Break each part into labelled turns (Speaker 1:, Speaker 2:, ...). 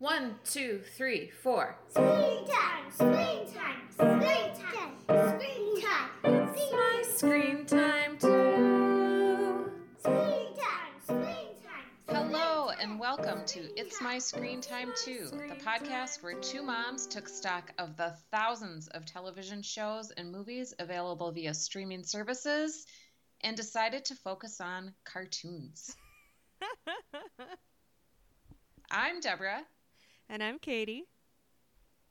Speaker 1: One, two, three, four.
Speaker 2: Screen time, screen time, screen time, screen time, It's
Speaker 1: My screen time too.
Speaker 2: screen time, screen time.
Speaker 3: Hello and welcome to It's My Screen Time Too, the podcast where two moms took stock of the thousands of television shows and movies available via streaming services and decided to focus on cartoons. I'm Deborah,
Speaker 4: And I'm Katie.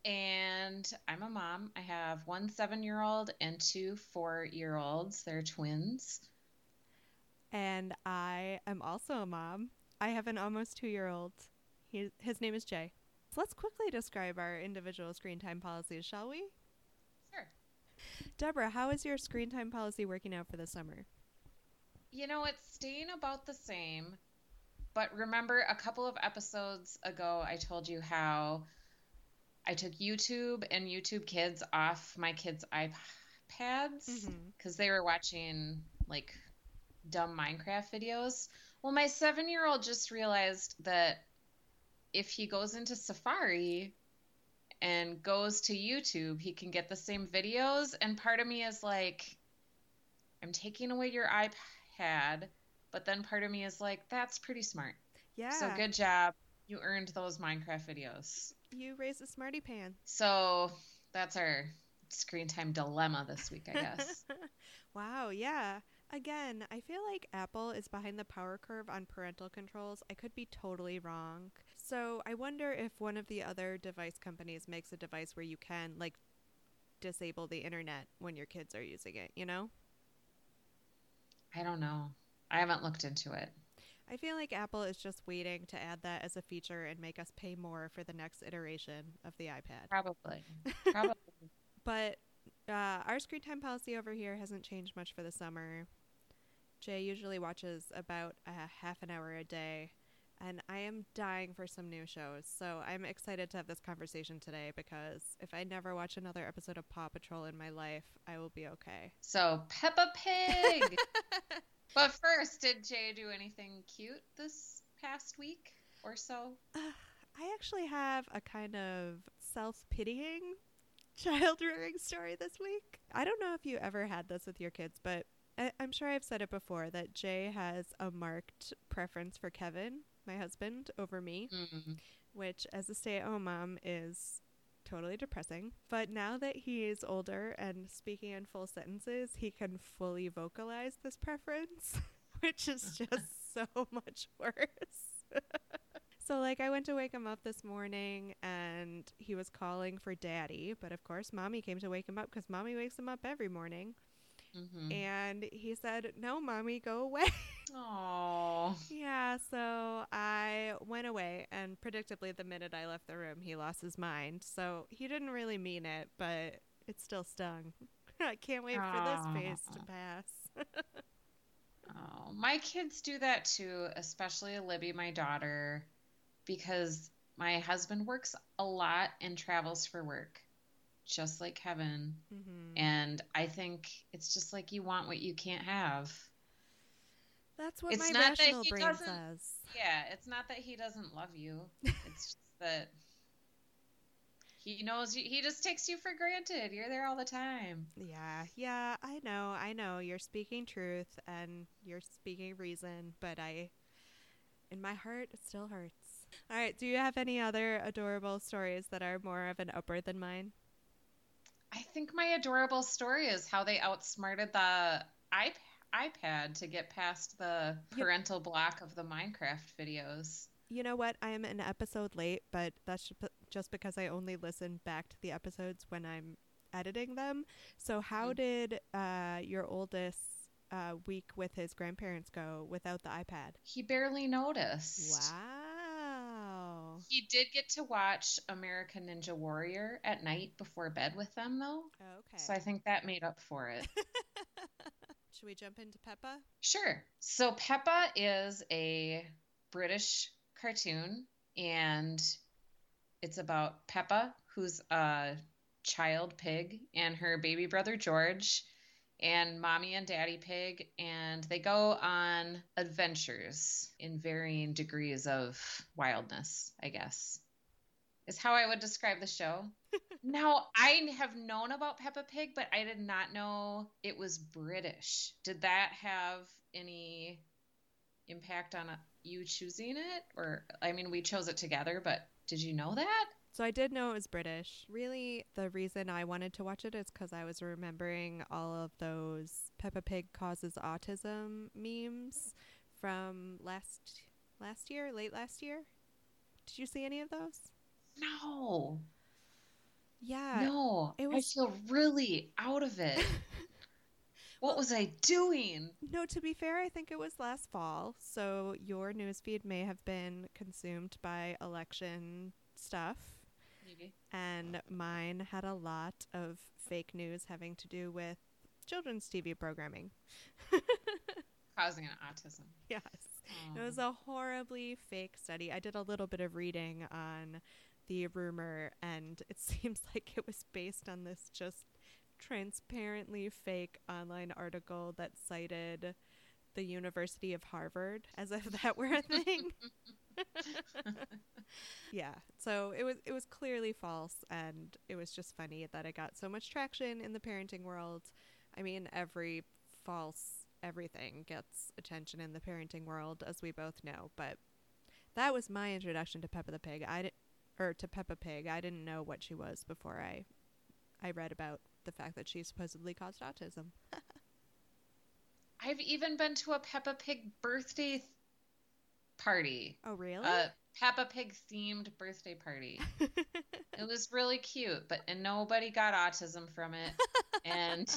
Speaker 3: and I'm a mom. I have one seven year old and two four year olds. They're twins.
Speaker 4: And I am also a mom. I have an almost two year old. His name is Jay. So let's quickly describe our individual screen time policies, shall we?
Speaker 3: Sure.
Speaker 4: Deborah, how is your screen time policy working out for the summer?
Speaker 3: You know, it's staying about the same. But remember, a couple of episodes ago, I told you how I took YouTube and YouTube Kids off my kids' iPads
Speaker 4: mm-hmm.
Speaker 3: because they were watching like dumb Minecraft videos. Well, my seven year old just realized that if he goes into Safari and goes to YouTube, he can get the same videos. And part of me is like, I'm taking away your iPad. But then part of me is like, that's pretty smart.
Speaker 4: Yeah.
Speaker 3: So good job. You earned those Minecraft videos.
Speaker 4: You raised a smarty pan.
Speaker 3: So that's our screen time dilemma this week, I guess.
Speaker 4: Wow, yeah. Again, I feel like Apple is behind the power curve on parental controls. I could be totally wrong. So I wonder if one of the other device companies makes a device where you can, like, disable the internet when your kids are using it, you know?
Speaker 3: I don't know. I haven't looked into it.
Speaker 4: I feel like Apple is just waiting to add that as a feature and make us pay more for the next iteration of the iPad.
Speaker 3: Probably. Probably.
Speaker 4: But uh, our screen time policy over here hasn't changed much for the summer. Jay usually watches about a half an hour a day, and I am dying for some new shows. So I'm excited to have this conversation today because if I never watch another episode of Paw Patrol in my life, I will be okay.
Speaker 3: so, Peppa Pig. but first, did Jay do anything cute this past week or so?
Speaker 4: Uh, I actually have a kind of self pitying child rearing story this week. I don't know if you ever had this with your kids, but I- I'm sure I've said it before that Jay has a marked preference for Kevin, my husband, over me,
Speaker 3: Mm.
Speaker 4: which as a stay at home mom is totally depressing. But now that he is older and speaking in full sentences, he can fully vocalize this preference, which is just so much worse. So, like, I went to wake him up this morning and he was calling for daddy. But of course, mommy came to wake him up because mommy wakes him up every morning.
Speaker 3: Hmm
Speaker 4: And he said, No, mommy, go away.
Speaker 3: Oh.
Speaker 4: yeah, so I went away. And predictably, the minute I left the room, he lost his mind. So he didn't really mean it, but it still stung. I can't wait for this phase to pass.
Speaker 3: Oh, my kids do that too, especially Libby, my daughter, because my husband works a lot and travels for work, just like Kevin.
Speaker 4: hmm
Speaker 3: And I think it's just like you want what you can't have.
Speaker 4: That's what
Speaker 3: It's
Speaker 4: my
Speaker 3: not that he
Speaker 4: brain
Speaker 3: doesn't-
Speaker 4: says.
Speaker 3: Yeah, it's not that he doesn't love you. It's just that he knows you, he just takes you for granted. You're there all the time.
Speaker 4: Yeah, yeah, I know, I know. You're speaking truth and you're speaking reason, but I, in my heart, it still hurts. All right, do you have any other adorable stories that are more of an upper than mine?
Speaker 3: I think my adorable story is how they outsmarted the iP- iPad to get past the parental block of the Minecraft videos.
Speaker 4: You know what? I am an episode late, but that's just because I only listen back to the episodes when I'm editing them. So, how
Speaker 3: Mhm.
Speaker 4: did uh, your oldest uh, week with his grandparents go without the iPad?
Speaker 3: He barely noticed.
Speaker 4: Wow.
Speaker 3: He did get to watch American Ninja Warrior at night before bed with them, though.
Speaker 4: Okay.
Speaker 3: So I think that made up for it.
Speaker 4: Should we jump into Peppa?
Speaker 3: Sure. So Peppa is a British cartoon, and it's about Peppa, who's a child pig, and her baby brother George, and mommy and daddy pig, and they go on adventures in varying degrees of wildness, I guess. is how I would describe the show. now, I have known about Peppa Pig, but I did not know it was British. Did that have any impact on uh, you choosing it? Or, I mean, we chose it together, but did you know that?
Speaker 4: So I did know it was British. Really, the reason I wanted to watch it is because I was remembering all of those Peppa Pig causes autism memes from last last year, late last year. Did you see any of those?
Speaker 3: No.
Speaker 4: Yeah.
Speaker 3: No.
Speaker 4: it was-
Speaker 3: I feel really out of it. what was I doing?
Speaker 4: No, to be fair, I think it was last fall. So your newsfeed may have been consumed by election stuff. And mine had a lot of fake news having to do with children's TV programming.
Speaker 3: Causing an autism.
Speaker 4: Yes. It was
Speaker 3: Oh.
Speaker 4: a horribly fake study. I did a little bit of reading on the rumor, and it seems like it was based on this just transparently fake online article that cited the University of Harvard as if that were a thing. yeah. So it was it was clearly false and it was just funny that it got so much traction in the parenting world. I mean, every false everything gets attention in the parenting world as we both know, but that was my introduction to Peppa the Pig. I didn't or to Peppa Pig. I didn't know what she was before I I read about the fact that she supposedly caused autism.
Speaker 3: I've even been to a Peppa Pig birthday th- party.
Speaker 4: Oh, really?
Speaker 3: A Peppa Pig themed birthday party. It was really cute, but and nobody got autism from it. and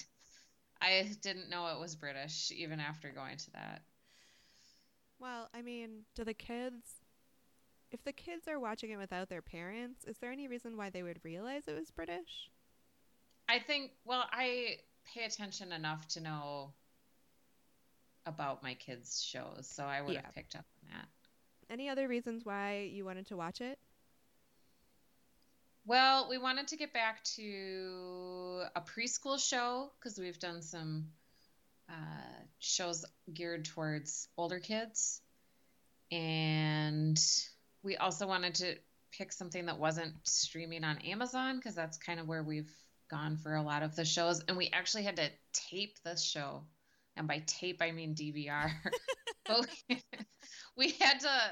Speaker 3: I didn't know it was British even after going to that.
Speaker 4: well, I mean, do the kids if the kids are watching it without their parents, is there any reason why they would realize it was British?
Speaker 3: I think well, I pay attention enough to know about my kids' shows, so I would
Speaker 4: Yeah.
Speaker 3: have picked up on that.
Speaker 4: Any other reasons why you wanted to watch it?
Speaker 3: Well, we wanted to get back to a preschool show because we've done some uh, shows geared towards older kids. And we also wanted to pick something that wasn't streaming on Amazon because that's kind of where we've gone for a lot of the shows. And we actually had to tape this show. And by tape, I mean DVR. We, we had to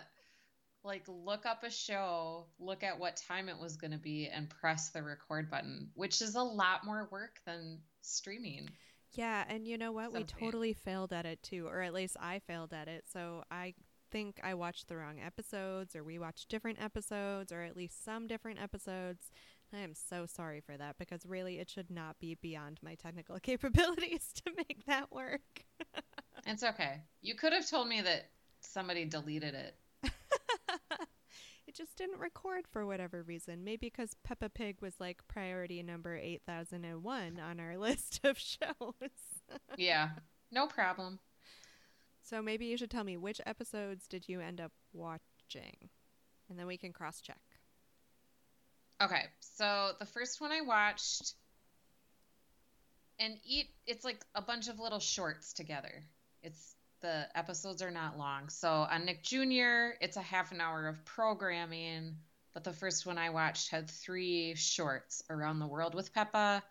Speaker 3: like look up a show, look at what time it was going to be, and press the record button, which is a lot more work than streaming.
Speaker 4: Yeah, and you know what? We totally failed at it too, or at least I failed at it. So I think I watched the wrong episodes, or we watched different episodes, or at least some different episodes. I am so sorry for that because really it should not be beyond my technical capabilities to make that work.
Speaker 3: It's okay. You could have told me that somebody deleted it.
Speaker 4: it just didn't record for whatever reason. Maybe because Peppa Pig was like priority number 8001 on our list of shows.
Speaker 3: Yeah, no problem.
Speaker 4: So maybe you should tell me which episodes did you end up watching? And then we can cross check.
Speaker 3: Okay, so the first one I watched, and eat. It's like a bunch of little shorts together. It's the episodes are not long. So on Nick Jr., it's a half an hour of programming. But the first one I watched had three shorts around the world with Peppa,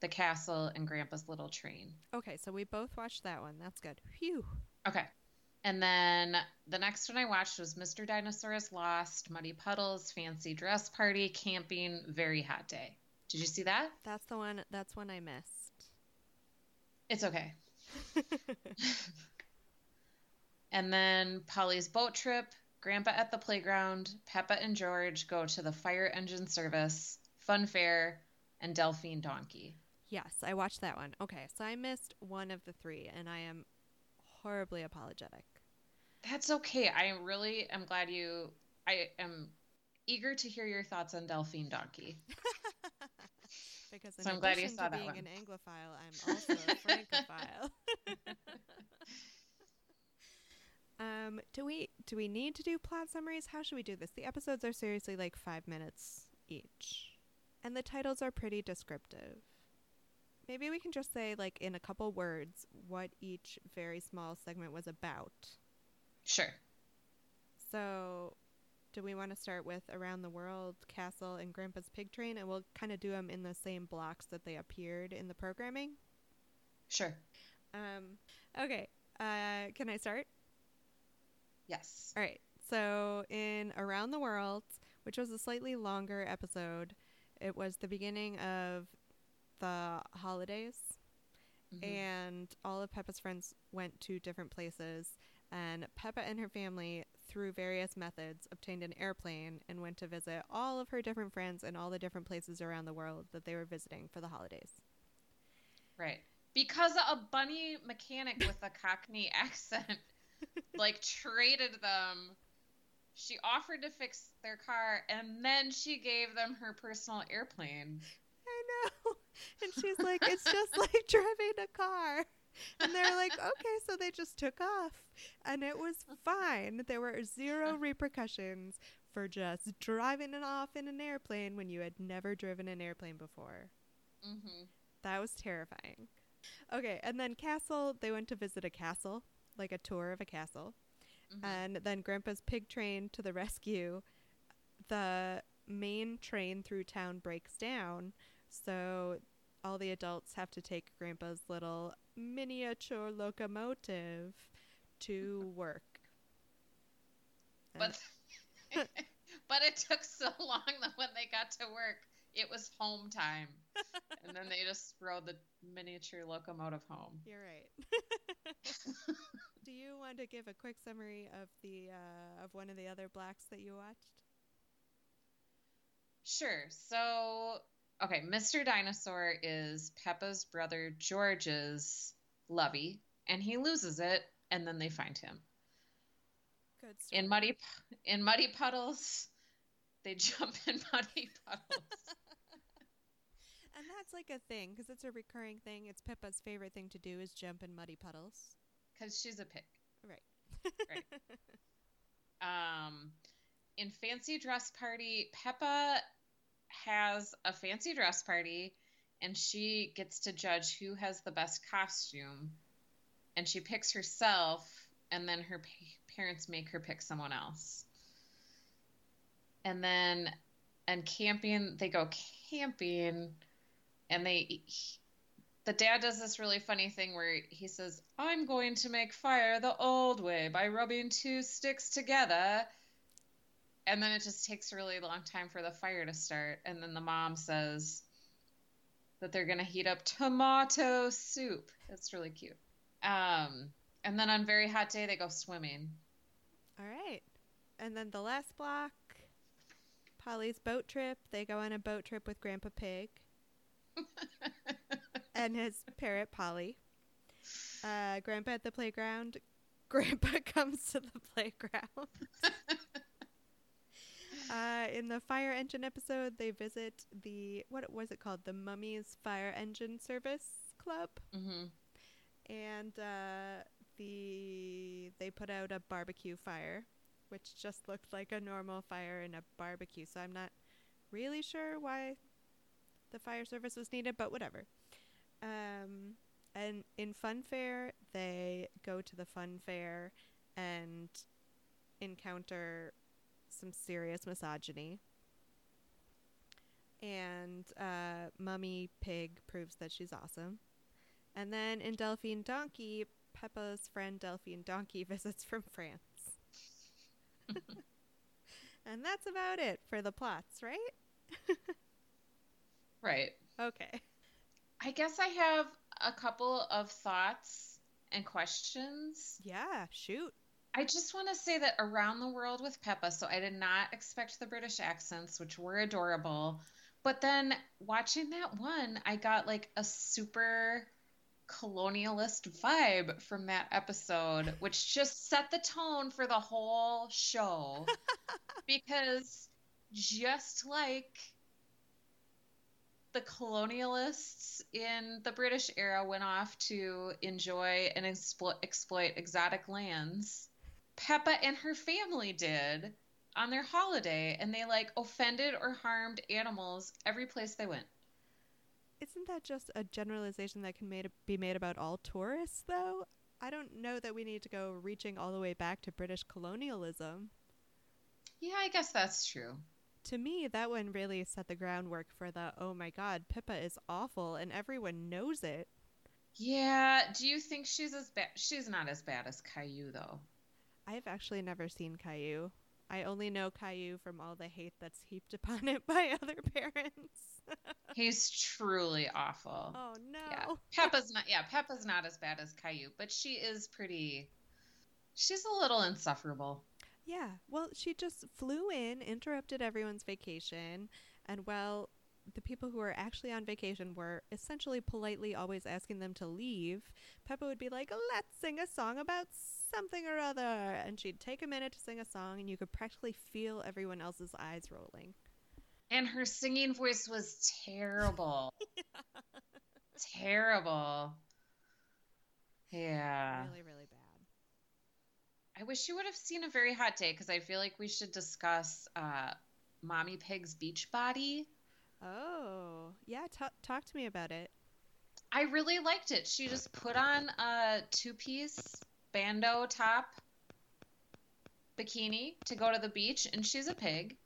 Speaker 3: the castle, and Grandpa's little train.
Speaker 4: Okay, so we both watched that one. That's good. Phew.
Speaker 3: Okay. And then the next one I watched was Mr. Dinosaur is Lost, Muddy Puddles, Fancy Dress Party, Camping, Very Hot Day. Did you see that?
Speaker 4: That's the one that's one I missed.
Speaker 3: It's okay. and then Polly's boat trip, Grandpa at the playground, Peppa and George go to the fire engine service, Fun Fair, and Delphine Donkey.
Speaker 4: yes, I watched that one. Okay, so I missed one of the three, and I am horribly apologetic.
Speaker 3: That's okay. I really am glad you. I am eager to hear your thoughts on Delphine Donkey.
Speaker 4: because in
Speaker 3: So I'm glad you saw
Speaker 4: to
Speaker 3: that
Speaker 4: being
Speaker 3: one.
Speaker 4: an Anglophile, I'm also a Francophile. um, do we do we need to do plot summaries? How should we do this? The episodes are seriously like five minutes each, and the titles are pretty descriptive. Maybe we can just say, like, in a couple words, what each very small segment was about.
Speaker 3: Sure.
Speaker 4: So, do we want to start with Around the World, Castle, and Grandpa's Pig Train? And we'll kind of do them in the same blocks that they appeared in the programming.
Speaker 3: Sure.
Speaker 4: Um, okay. Uh, can I start?
Speaker 3: Yes.
Speaker 4: All right. So in Around the World, which was a slightly longer episode, it was the beginning of the holidays,
Speaker 3: Mhm.
Speaker 4: and all of Peppa's friends went to different places. And Peppa and her family, through various methods, obtained an airplane and went to visit all of her different friends in all the different places around the world that they were visiting for the holidays.
Speaker 3: Right. Because a bunny mechanic with a Cockney accent like traded them. She offered to fix their car and then she gave them her personal airplane.
Speaker 4: I know. And she's like, it's just like driving a car. And they're like, okay, so they just took off. And it was fine. There were zero repercussions for just driving it off in an airplane when you had never driven an airplane before.
Speaker 3: hmm
Speaker 4: That was terrifying. Okay, and then Castle, they went to visit a castle, like a tour of a castle.
Speaker 3: hmm
Speaker 4: And then Grandpa's pig train to the rescue. The main train through town breaks down, so all the adults have to take Grandpa's little miniature locomotive to work.
Speaker 3: But but it took so long that when they got to work, it was home time. and then they just rode the miniature locomotive home.
Speaker 4: You're right. Do you want to give a quick summary of the uh, of one of the other blacks that you watched?
Speaker 3: Sure. So, okay, Mr. Dinosaur is Peppa's brother George's lovey, and he loses it, and then they find him
Speaker 4: Good story.
Speaker 3: in muddy in muddy puddles. They jump in muddy puddles.
Speaker 4: and that's like a thing because it's a recurring thing. It's Peppa's favorite thing to do is jump in muddy puddles.
Speaker 3: Because she's a pig.
Speaker 4: Right.
Speaker 3: Right. Um, in Fancy Dress Party, Peppa has a fancy dress party and she gets to judge who has the best costume. And she picks herself, and then her pa- parents make her pick someone else. And then, and camping, they go camping, and they, he- the dad does this really funny thing where he says, I'm going to make fire the old way by rubbing two sticks together. And then it just takes a really long time for the fire to start. And then the mom says that they're going to heat up tomato soup. It's really cute. Um, and then on very hot day, they go swimming.
Speaker 4: All right. And then the last block, Polly's boat trip. They go on a boat trip with Grandpa Pig and his parrot Polly. Uh, Grandpa at the playground. Grandpa comes to the playground. uh, in the fire engine episode, they visit the what was it called? The Mummies Fire Engine Service Club,
Speaker 3: hmm
Speaker 4: and uh, the they put out a barbecue fire, which just looked like a normal fire in a barbecue. So I'm not really sure why the fire service was needed, but whatever. Um, and in Fun Fair, they go to the Fun Fair and encounter some serious misogyny. And uh, Mummy Pig proves that she's awesome. And then in Delphine Donkey, Peppa's friend Delphine Donkey visits from France. and that's about it for the plots, right?
Speaker 3: Right.
Speaker 4: Okay.
Speaker 3: I guess I have a couple of thoughts and questions.
Speaker 4: Yeah, shoot.
Speaker 3: I just want to say that around the world with Peppa, so I did not expect the British accents, which were adorable. But then watching that one, I got like a super colonialist vibe from that episode, which just set the tone for the whole show. because just like the colonialists in the British era went off to enjoy and explo- exploit exotic lands, Peppa and her family did on their holiday, and they like offended or harmed animals every place they went.
Speaker 4: Isn't that just a generalization that can made, be made about all tourists, though? I don't know that we need to go reaching all the way back to British colonialism.
Speaker 3: Yeah, I guess that's true.
Speaker 4: To me, that one really set the groundwork for the oh my god, Pippa is awful and everyone knows it.
Speaker 3: Yeah. Do you think she's as bad? She's not as bad as Caillou, though.
Speaker 4: I've actually never seen Caillou. I only know Caillou from all the hate that's heaped upon it by other parents.
Speaker 3: He's truly awful.
Speaker 4: oh no.
Speaker 3: Yeah. Peppa's not. Yeah, Peppa's not as bad as Caillou, but she is pretty. She's a little insufferable.
Speaker 4: Yeah, well, she just flew in, interrupted everyone's vacation, and while the people who were actually on vacation were essentially politely always asking them to leave, Peppa would be like, let's sing a song about something or other. And she'd take a minute to sing a song, and you could practically feel everyone else's eyes rolling.
Speaker 3: And her singing voice was terrible. terrible. Yeah.
Speaker 4: Really, really bad.
Speaker 3: I wish you would have seen a very hot day because I feel like we should discuss uh, Mommy Pig's beach body.
Speaker 4: Oh, yeah, ta talk to me about it.
Speaker 3: I really liked it. She just put on a two piece bandeau top bikini to go to the beach, and she's a pig.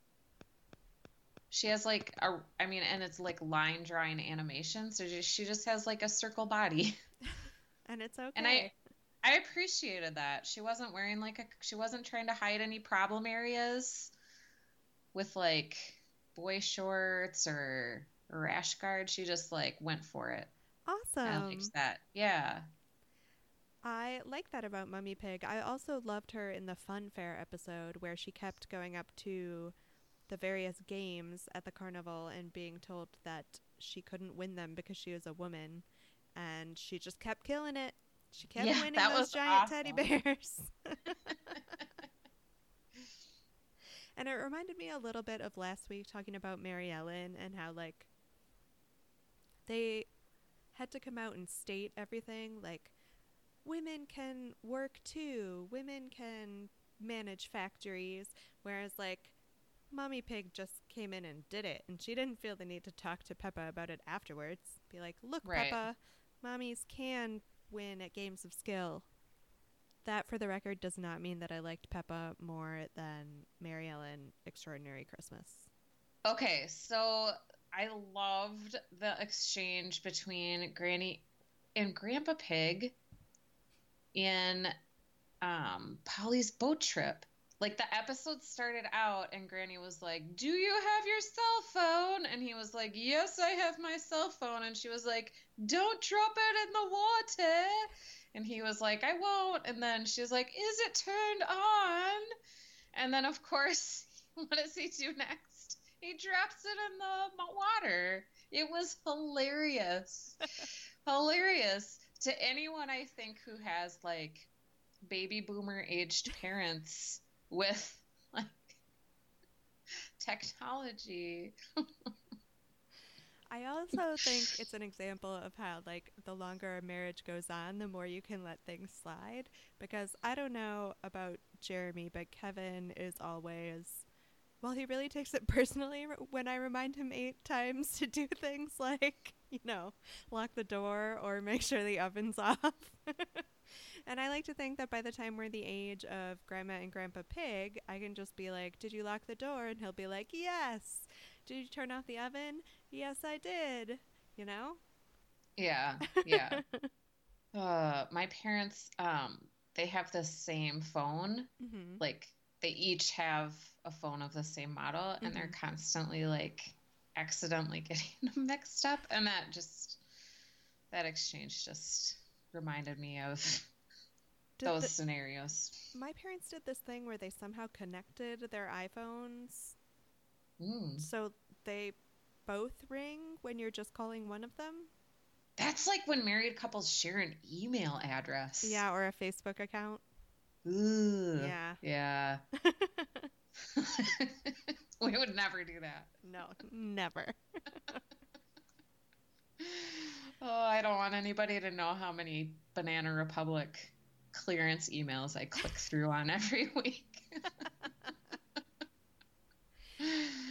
Speaker 3: She has like a, I mean, and it's like line drawing animation, so she just has like a circle body.
Speaker 4: And it's okay.
Speaker 3: And I, I appreciated that. She wasn't wearing like a, she wasn't trying to hide any problem areas with like boy shorts or rash guard. She just like went for it. I
Speaker 4: awesome.
Speaker 3: liked that. Yeah.
Speaker 4: I like that about Mummy Pig. I also loved her in the Fun Fair episode where she kept going up to the various games at the carnival and being told that she couldn't win them because she was a woman. And she just kept killing it. She kept
Speaker 3: Yeah,
Speaker 4: winning those giant teddy bears. and it reminded me a little bit of last week talking about Mary Ellen and how, like, they had to come out and state everything like women can work too. Women can manage factories. Whereas like mommy pig just came in and did it and she didn't feel the need to talk to peppa about it afterwards. Be like look
Speaker 3: Right.
Speaker 4: peppa mommies can win at games of skill. That for the record does not mean that i liked peppa more than mary ellen extraordinary christmas.
Speaker 3: Okay, so I loved the exchange between Granny and Grandpa Pig in um, Polly's boat trip. Like the episode started out, and Granny was like, Do you have your cell phone? And he was like, Yes, I have my cell phone. And she was like, Don't drop it in the water. And he was like, I won't. And then she was like, Is it turned on? And then, of course, what does he do next? He drops it in the water. It was hilarious. hilarious to anyone I think who has like baby boomer aged parents with like technology.
Speaker 4: I also think it's an example of how, like, the longer a marriage goes on, the more you can let things slide. Because I don't know about Jeremy, but Kevin is always, well, he really takes it personally when I remind him eight times to do things like, you know, lock the door or make sure the oven's off. and I like to think that by the time we're the age of Grandma and Grandpa Pig, I can just be like, Did you lock the door? And he'll be like, Yes. Did you turn off the oven? Yes, I did. You know?
Speaker 3: Yeah, yeah. uh, my parents, um, they have the same phone.
Speaker 4: hmm
Speaker 3: Like they each have a phone of the same model, and they're constantly like accidentally getting them mixed up, and that just that exchange just reminded me of
Speaker 4: Did
Speaker 3: those
Speaker 4: the-
Speaker 3: scenarios.
Speaker 4: my parents did this thing where they somehow connected their iPhones
Speaker 3: Mm.
Speaker 4: so they both ring when you're just calling one of them.
Speaker 3: That's like when married couples share an email address.
Speaker 4: Yeah, or a Facebook account.
Speaker 3: Ooh.
Speaker 4: Yeah.
Speaker 3: Yeah. we would never do that.
Speaker 4: No, never.
Speaker 3: Oh, I don't want anybody to know how many Banana Republic clearance emails I click through on every week.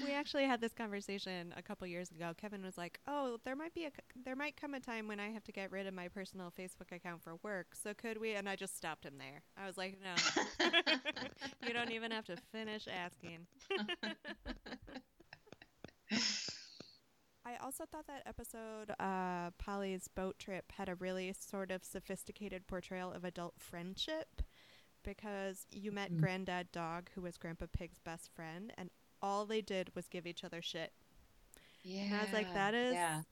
Speaker 4: We actually had this conversation a couple years ago. Kevin was like, "Oh, there might be a there might come a time when I have to get rid of my personal Facebook account for work. So could we?" And I just stopped him there. I was like, "No, you don't even have to finish asking." I also thought that episode, uh, Polly's boat trip, had a really sort of sophisticated portrayal of adult friendship because you met
Speaker 3: Mm.
Speaker 4: Granddad Dog, who was Grandpa Pig's best friend, and all they did was give each other shit.
Speaker 3: Yeah.
Speaker 4: And I was like, that is
Speaker 3: Yeah.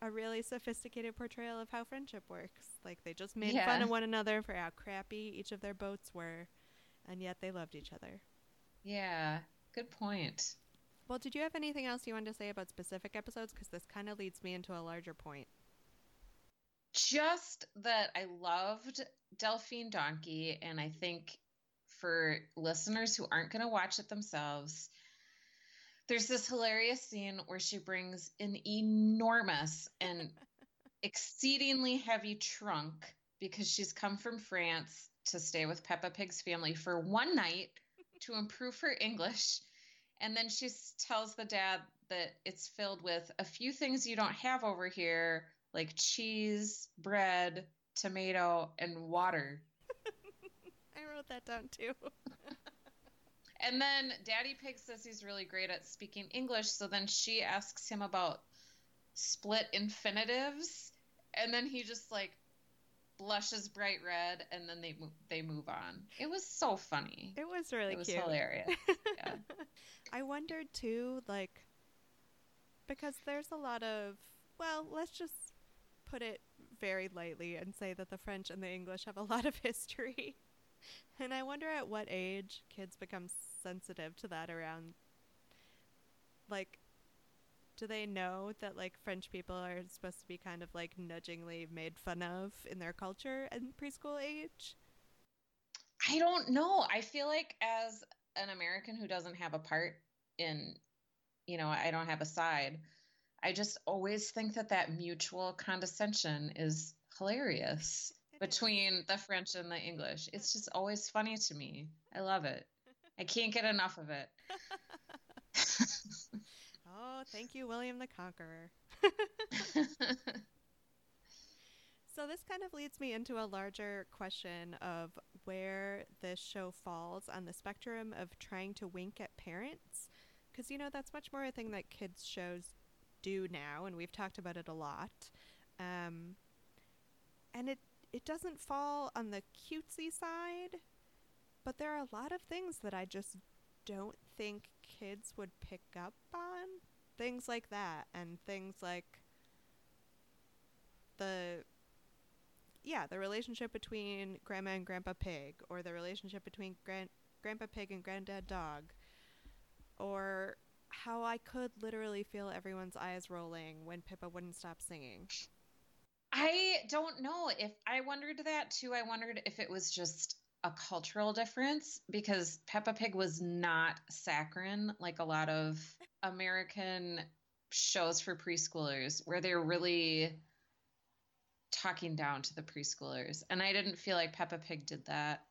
Speaker 4: a really sophisticated portrayal of how friendship works. Like, they just made
Speaker 3: Yeah.
Speaker 4: fun of one another for how crappy each of their boats were, and yet they loved each other.
Speaker 3: Yeah. Good point.
Speaker 4: Well, did you have anything else you wanted to say about specific episodes? Because this kind of leads me into a larger point.
Speaker 3: Just that I loved Delphine Donkey, and I think for listeners who aren't going to watch it themselves, there's this hilarious scene where she brings an enormous and exceedingly heavy trunk because she's come from France to stay with Peppa Pig's family for one night to improve her English. And then she tells the dad that it's filled with a few things you don't have over here, like cheese, bread, tomato, and water.
Speaker 4: I wrote that down too.
Speaker 3: And then Daddy Pig says he's really great at speaking English, so then she asks him about split infinitives, and then he just like blushes bright red, and then they move, they move on. It was so funny.
Speaker 4: It was really
Speaker 3: it was
Speaker 4: cute.
Speaker 3: hilarious. Yeah.
Speaker 4: I wondered too, like, because there's a lot of, well, let's just put it very lightly and say that the French and the English have a lot of history. And I wonder at what age kids become sensitive to that around, like, do they know that, like, French people are supposed to be kind of, like, nudgingly made fun of in their culture in preschool age?
Speaker 3: I don't know. I feel like as an American who doesn't have a part in, you know, I don't have a side. I just always think that that mutual condescension is hilarious
Speaker 4: It is.
Speaker 3: between the French and the English. It's just always funny to me. I love it. I can't get enough of it.
Speaker 4: Oh, thank you, William the Conqueror. So this kind of leads me into a larger question of where this show falls on the spectrum of trying to wink at parents because you know that's much more a thing that kids shows do now and we've talked about it a lot. Um, and it it doesn't fall on the cutesy side, but there are a lot of things that I just don't think kids would pick up on. Things like that and things like the yeah, the relationship between Grandma and Grandpa Pig, or the relationship between Gran- Grandpa Pig and Granddad Dog, or how I could literally feel everyone's eyes rolling when Pippa wouldn't stop singing.
Speaker 3: I don't know if I wondered that too. I wondered if it was just a cultural difference because Peppa Pig was not saccharine like a lot of American shows for preschoolers where they're really talking down to the preschoolers. And I didn't feel like Peppa Pig did that.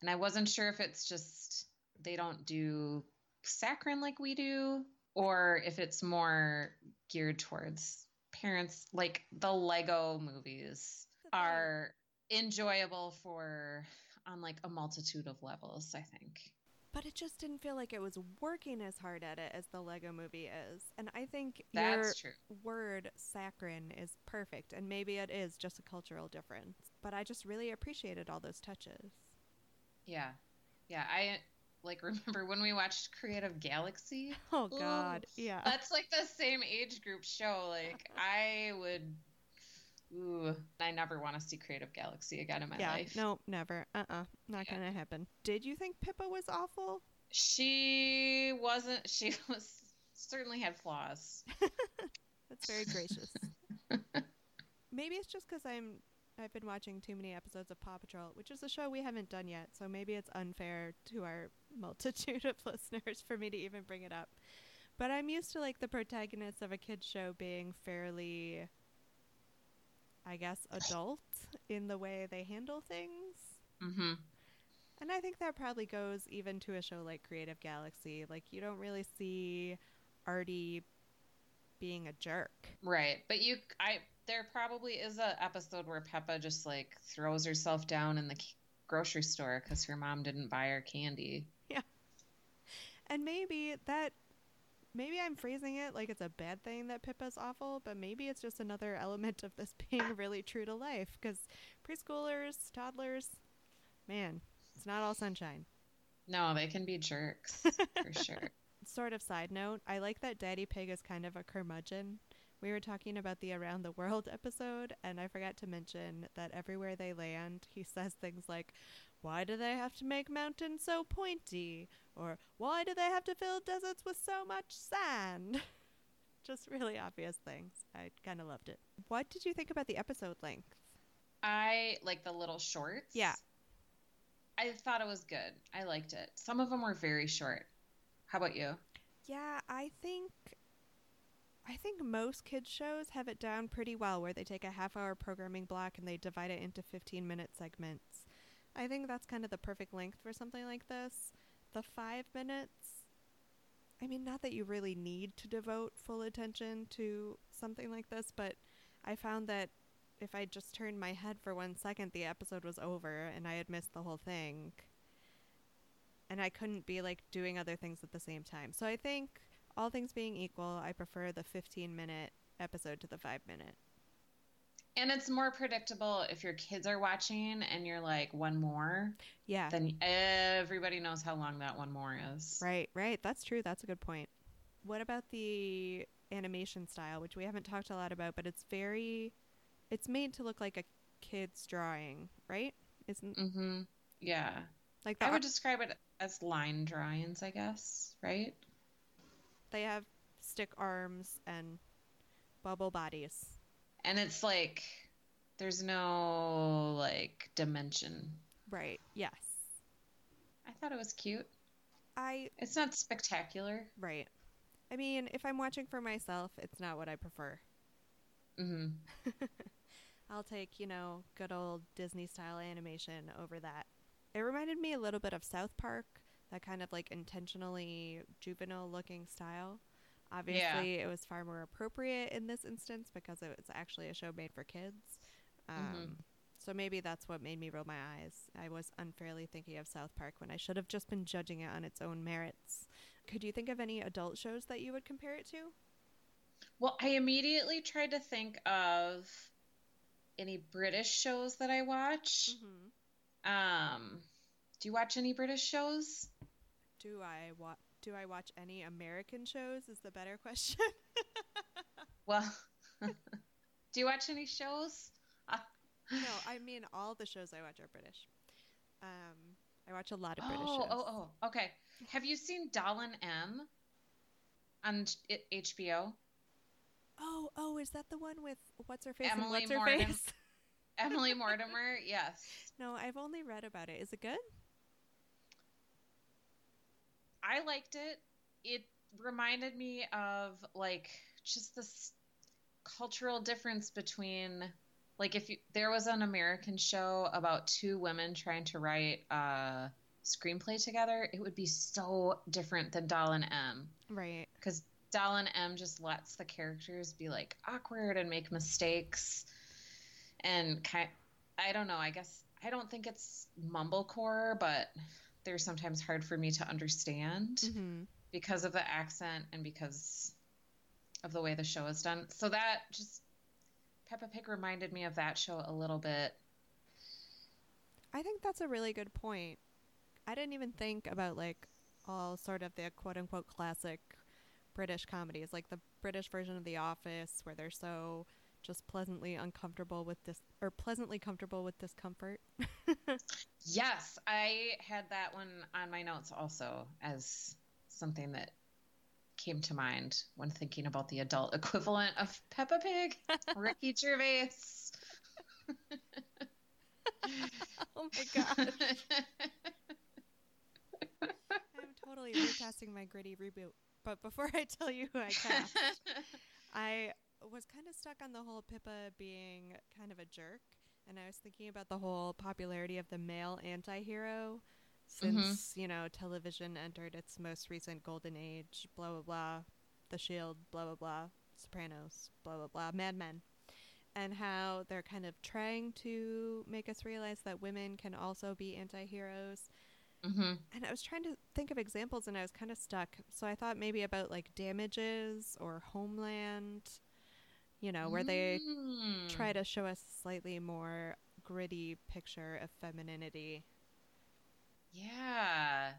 Speaker 3: And I wasn't sure if it's just they don't do saccharine like we do or if it's more geared towards parents like the Lego movies are enjoyable for on like a multitude of levels, I think.
Speaker 4: But it just didn't feel like it was working as hard at it as the Lego movie is. And I think
Speaker 3: That's
Speaker 4: your
Speaker 3: true.
Speaker 4: word saccharine is perfect. And maybe it is just a cultural difference. But I just really appreciated all those touches.
Speaker 3: Yeah. Yeah, I like remember when we watched Creative Galaxy?
Speaker 4: Oh,
Speaker 3: Ooh.
Speaker 4: God. Yeah.
Speaker 3: That's like the same age group show. Like I would Ooh, I never want to see Creative Galaxy again in my
Speaker 4: yeah.
Speaker 3: life.
Speaker 4: No, never. Uh uh Not
Speaker 3: Yeah.
Speaker 4: going to happen. Did you think Pippa was awful?
Speaker 3: She wasn't she was certainly had flaws.
Speaker 4: That's very gracious. maybe it's just because I'm I've been watching too many episodes of Paw Patrol, which is a show we haven't done yet. So maybe it's unfair to our multitude of listeners for me to even bring it up. But I'm used to like the protagonists of a kids show being fairly, I guess, adult in the way they handle things.
Speaker 3: Mhm.
Speaker 4: And I think that probably goes even to a show like Creative Galaxy. Like, you don't really see Arty being a jerk.
Speaker 3: Right. But you I there probably is a episode where Peppa just like throws herself down in the grocery store cuz her mom didn't buy her candy. Yeah.
Speaker 4: And maybe that maybe I'm phrasing it like it's a bad thing that Pippa's awful, but maybe it's just another element of this being really true to life cuz preschoolers, toddlers, man, it's not all sunshine.
Speaker 3: No, they can be jerks for sure.
Speaker 4: Sort of side note, I like that Daddy Pig is kind of a curmudgeon. We were talking about the Around the World episode, and I forgot to mention that everywhere they land, he says things like, Why do they have to make mountains so pointy? Or, Why do they have to fill deserts with so much sand? Just really obvious things. I kind of loved it. What did you think about the episode length?
Speaker 3: I like the little shorts.
Speaker 4: Yeah.
Speaker 3: I thought it was good. I liked it. Some of them were very short. How about you?
Speaker 4: Yeah, I think I think most kids shows have it down pretty well where they take a half hour programming block and they divide it into 15 minute segments. I think that's kind of the perfect length for something like this. The 5 minutes I mean not that you really need to devote full attention to something like this, but I found that if I just turned my head for 1 second the episode was over and I had missed the whole thing and I couldn't be like doing other things at the same time. So I think all things being equal, I prefer the 15 minute episode to the 5 minute.
Speaker 3: And it's more predictable if your kids are watching and you're like one more,
Speaker 4: Yeah.
Speaker 3: then everybody knows how long that one more is.
Speaker 4: Right, right. That's true. That's a good point. What about the animation style, which we haven't talked a lot about, but it's very it's made to look like a kid's drawing, right? Isn't
Speaker 3: Mm-hmm. Yeah.
Speaker 4: like
Speaker 3: I would describe it as line drawings, I guess, right?
Speaker 4: they have stick arms and bubble bodies.
Speaker 3: And it's like there's no like dimension.
Speaker 4: Right. Yes.
Speaker 3: I thought it was cute.
Speaker 4: I
Speaker 3: It's not spectacular.
Speaker 4: right. I mean, if I'm watching for myself, it's not what I prefer.
Speaker 3: Mm-hmm.
Speaker 4: I'll take, you know, good old Disney style animation over that. It reminded me a little bit of South Park, that kind of like intentionally juvenile looking style. Obviously, it was far more appropriate in this instance because it was actually a show made for kids. Um,
Speaker 3: Mhm.
Speaker 4: So maybe that's what made me roll my eyes. I was unfairly thinking of South Park when I should have just been judging it on its own merits. Could you think of any adult shows that you would compare it to?
Speaker 3: Well, I immediately tried to think of any British shows that I watch.
Speaker 4: Mm-hmm.
Speaker 3: Um, do you watch any British shows?
Speaker 4: Do I wa- do I watch any American shows? Is the better question.
Speaker 3: Well, do you watch any shows?
Speaker 4: no, I mean all the shows I watch are British. Um, I watch a lot of British
Speaker 3: oh,
Speaker 4: shows.
Speaker 3: oh, oh, okay. Have you seen Dolan M on HBO?
Speaker 4: oh, oh, is that the one with what's her face? and
Speaker 3: Emily
Speaker 4: what's her
Speaker 3: Mortimer.
Speaker 4: face?
Speaker 3: Emily Mortimer, yes.
Speaker 4: no, I've only read about it. Is it good?
Speaker 3: I liked it. It reminded me of like just this cultural difference between like if you, there was an American show about two women trying to write a screenplay together, it would be so different than Doll and Em
Speaker 4: Right.
Speaker 3: because Doll and Em just lets the characters be like awkward and make mistakes and kind I don't know, I guess I don't think it's mumblecore, but they're sometimes hard for me to understand
Speaker 4: Mm-hmm.
Speaker 3: because of the accent and because of the way the show is done. So that just Peppa Pig reminded me of that show a little bit.
Speaker 4: I think that's a really good point. I didn't even think about like all sort of the quote unquote classic British comedies, like the British version of The Office, where they're so just pleasantly uncomfortable with this or pleasantly comfortable with discomfort.
Speaker 3: Yes, I had that one on my notes also as something that came to mind when thinking about the adult equivalent of Peppa Pig, Ricky Gervais.
Speaker 4: oh my god. I'm totally recasting my gritty reboot. But before I tell you who I cast, I was kind of stuck on the whole Pippa being kind of a jerk, and I was thinking about the whole popularity of the male anti-hero since, you know, television entered its most recent golden age, blah blah blah. The Shield, blah blah blah, Sopranos, blah blah blah, Mad Men, and how they're kind of trying to make us realize that women can also be anti-heroes.
Speaker 3: Mm-hmm.
Speaker 4: And I was trying to think of examples and I was kind of stuck. So I thought maybe about like Damages or Homeland, you know, where they
Speaker 3: Mm.
Speaker 4: try to show us a slightly more gritty picture of femininity.
Speaker 3: Yeah.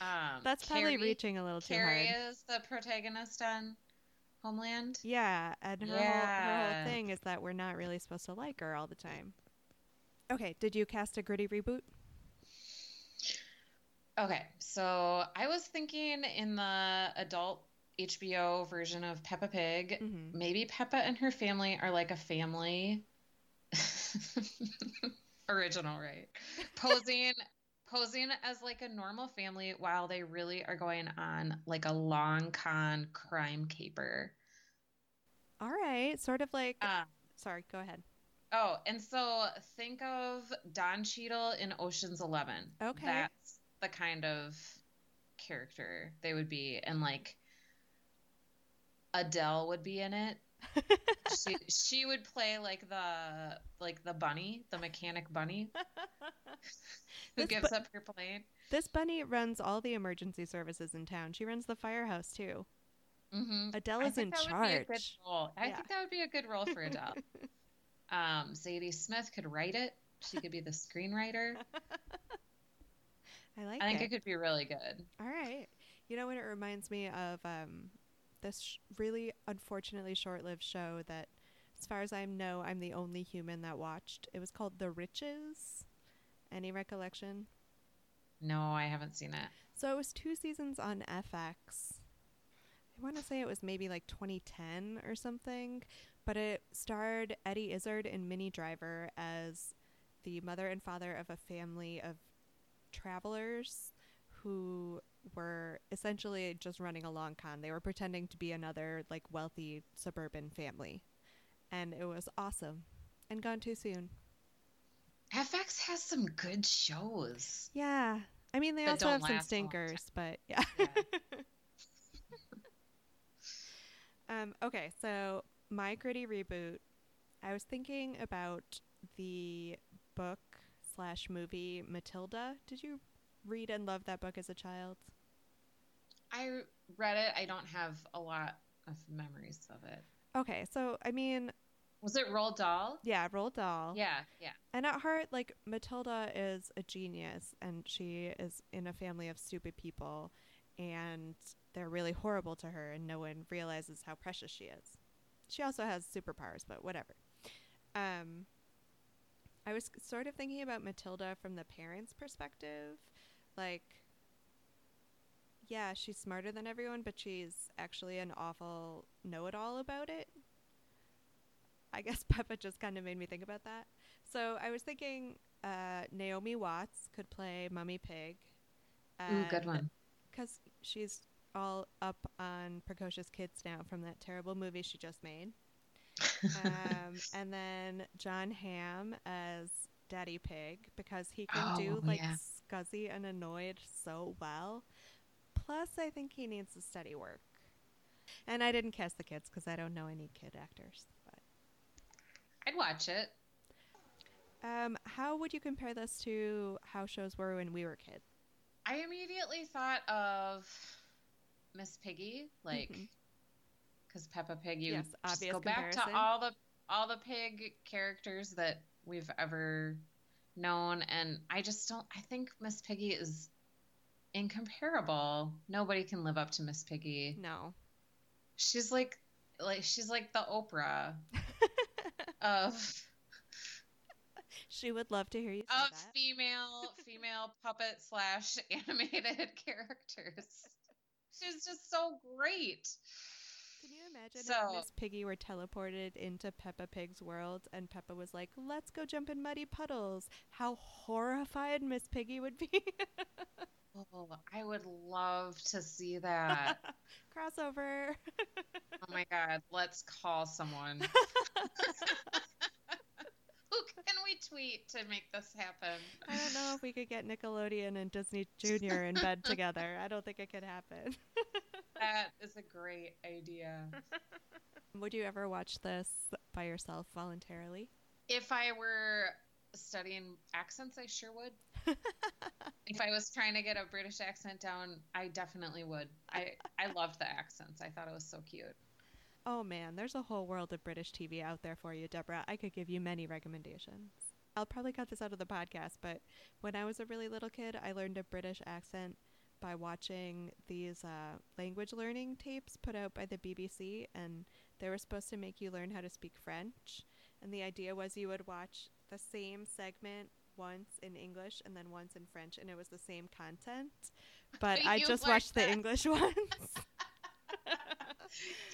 Speaker 3: Um,
Speaker 4: That's probably
Speaker 3: Carrie-
Speaker 4: reaching a little too hard.
Speaker 3: Carrie is the protagonist on Homeland.
Speaker 4: Yeah, and her, whole, her whole thing is that we're not really supposed to like her all the time. Okay, did you cast a gritty reboot?
Speaker 3: Okay, so I was thinking in the adult HBO version of Peppa Pig,
Speaker 4: Mhm.
Speaker 3: maybe Peppa and her family are like a family. Original, right? Posing posing as like a normal family while they really are going on like a long con crime caper.
Speaker 4: All right, sort of like.
Speaker 3: Um,
Speaker 4: sorry, go ahead.
Speaker 3: Oh, and so think of Don Cheadle in Ocean's Eleven.
Speaker 4: Okay.
Speaker 3: That's the kind of character they would be. And like Adele would be in it. she she would play like the like the bunny, the mechanic bunny who
Speaker 4: This
Speaker 3: gives
Speaker 4: bu-
Speaker 3: up her plane.
Speaker 4: this bunny runs all the emergency services in town. She runs the firehouse too.
Speaker 3: Mm-hmm.
Speaker 4: Adele is in
Speaker 3: think that would be a good
Speaker 4: charge.
Speaker 3: role. I
Speaker 4: Yeah.
Speaker 3: think that would be a good role for Adele. um, Zadie Smith could write it. She could be the screenwriter.
Speaker 4: I like
Speaker 3: I think
Speaker 4: it.
Speaker 3: it could be really good.
Speaker 4: All right. You know what it reminds me of um, this sh- really unfortunately short-lived show that, as far as I know, I'm the only human that watched. It was called The Riches. Any recollection?
Speaker 3: No, I haven't seen it.
Speaker 4: So it was two seasons on FX. I want to say it was maybe like 2010 or something, but it starred Eddie Izzard and Minnie Driver as the mother and father of a family of travelers who were essentially just running a long con. They were pretending to be another like wealthy suburban family. And it was awesome. And gone too soon.
Speaker 3: FX has some good shows.
Speaker 4: Yeah. I mean, they also have some
Speaker 3: last a long time.
Speaker 4: stinkers, but yeah.
Speaker 3: Yeah.
Speaker 4: um, okay, so my gritty reboot. I was thinking about the book slash movie Matilda. Did you read and love that book as a child?
Speaker 3: I read it. I don't have a lot of memories of it.
Speaker 4: Okay, so I mean,
Speaker 3: Was it Roald Dahl?
Speaker 4: yeah, Roald Dahl.
Speaker 3: Yeah, yeah.
Speaker 4: And at heart, like Matilda is a genius, and she is in a family of stupid people, and they're really horrible to her, and no one realizes how precious she is. She also has superpowers, but whatever. Um, I was sort of thinking about Matilda from the parents' perspective, like. Yeah, she's smarter than everyone, but she's actually an awful know-it-all about it. I guess Peppa just kind of made me think about that. So I was thinking uh, Naomi Watts could play Mummy Pig.
Speaker 3: Ooh, good one.
Speaker 4: Because she's all up on Precocious Kids now from that terrible movie she just made. um, and then Jon Hamm as Daddy Pig because he can do
Speaker 3: Oh,
Speaker 4: like
Speaker 3: yeah.
Speaker 4: scuzzy and annoyed so well. Plus, I think he needs to study work. And I didn't cast the kids because I don't know any kid actors. But
Speaker 3: I'd watch it.
Speaker 4: Um, how would you compare this to how shows were when we were kids?
Speaker 3: I immediately thought of Miss Piggy, like because Peppa Pig. You
Speaker 4: Yes, obvious
Speaker 3: go back to all the all the pig characters that we've ever known, and I just don't. I think Miss Piggy is incomparable. Nobody can live up to Miss Piggy.
Speaker 4: No.
Speaker 3: She's like, like she's like the Oprah of
Speaker 4: she would love to hear you
Speaker 3: of
Speaker 4: that.
Speaker 3: female female puppet slash animated characters. She's just so great.
Speaker 4: Can you imagine
Speaker 3: So-
Speaker 4: if Miss Piggy were teleported into Peppa Pig's world and Peppa was like, let's go jump in muddy puddles? How horrified Miss Piggy would be.
Speaker 3: Oh, I would love to see that.
Speaker 4: Crossover.
Speaker 3: oh my god, let's call someone. Who can we tweet to make this happen?
Speaker 4: I don't know if we could get Nickelodeon and Disney Junior in bed together. I don't think it could happen.
Speaker 3: that is a great idea.
Speaker 4: Would you ever watch this by yourself voluntarily?
Speaker 3: If I were studying accents, I sure would. if I was trying to get a British accent down, I definitely would. I I loved the accents. I thought it was so cute.
Speaker 4: Oh man, there's a whole world of British TV out there for you, Deborah. I could give you many recommendations. I'll probably cut this out of the podcast, but when I was a really little kid, I learned a British accent by watching these uh, language learning tapes put out by the BBC, and they were supposed to make you learn how to speak French. And the idea was you would watch the same segment once in English and then once in French, and it was the same content. But I just watched the. English ones.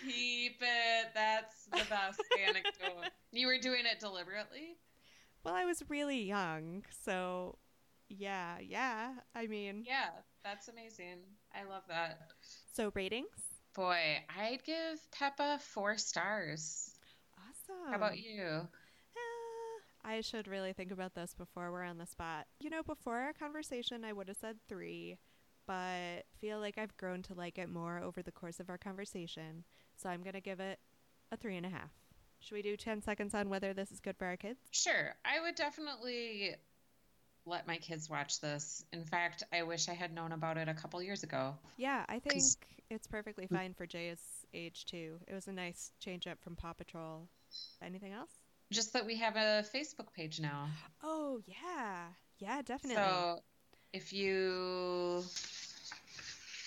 Speaker 3: Keep it. That's the best anecdote. You were doing it deliberately?
Speaker 4: well, I was really young, so yeah, yeah. I mean,
Speaker 3: Yeah, that's amazing. I love that.
Speaker 4: so ratings?
Speaker 3: Boy, I'd give Peppa four stars.
Speaker 4: Awesome.
Speaker 3: How about you?
Speaker 4: I should really think about this before we're on the spot. You know, before our conversation, I would have said three, but feel like I've grown to like it more over the course of our conversation. So I'm going to give it a three and a half. Should we do 10 seconds on whether this is good for our kids?
Speaker 3: Sure. I would definitely let my kids watch this. In fact, I wish I had known about it a couple years ago.
Speaker 4: Yeah, I think it's perfectly mm. fine for Jay's age too. It was a nice change up from Paw Patrol. Anything else?
Speaker 3: Just that we have a Facebook page now.
Speaker 4: Oh, yeah. Yeah, definitely.
Speaker 3: So if you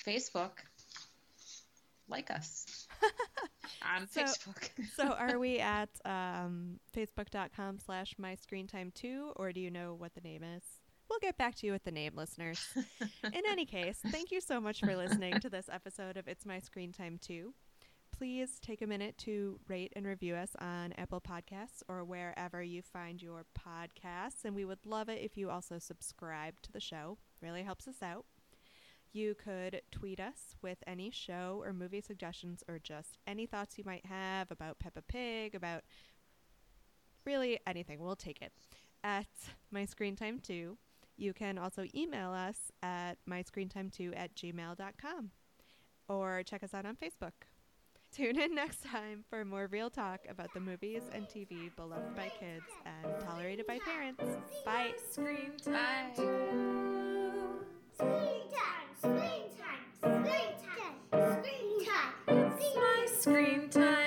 Speaker 3: Facebook, like us on
Speaker 4: So-
Speaker 3: Facebook.
Speaker 4: so are we at um, facebook.com slash my screen time 2 or do you know what the name is we'll get back to you with the name listeners in any case thank you so much for listening to this episode of it's my screen time 2 please take a minute to rate and review us on apple podcasts or wherever you find your podcasts and we would love it if you also subscribe to the show really helps us out you could tweet us with any show or movie suggestions or just any thoughts you might have about Peppa Pig, about really anything. We'll take it. At my screen time 2. You can also email us at myscreentime2 at gmail.com or check us out on Facebook. Tune in next time for more real talk about the movies and TV beloved by kids and tolerated by parents. Bye.
Speaker 1: Screen time. Screen
Speaker 2: time. Screen time. Screen time. Screen time. Screen time.
Speaker 3: Screen time.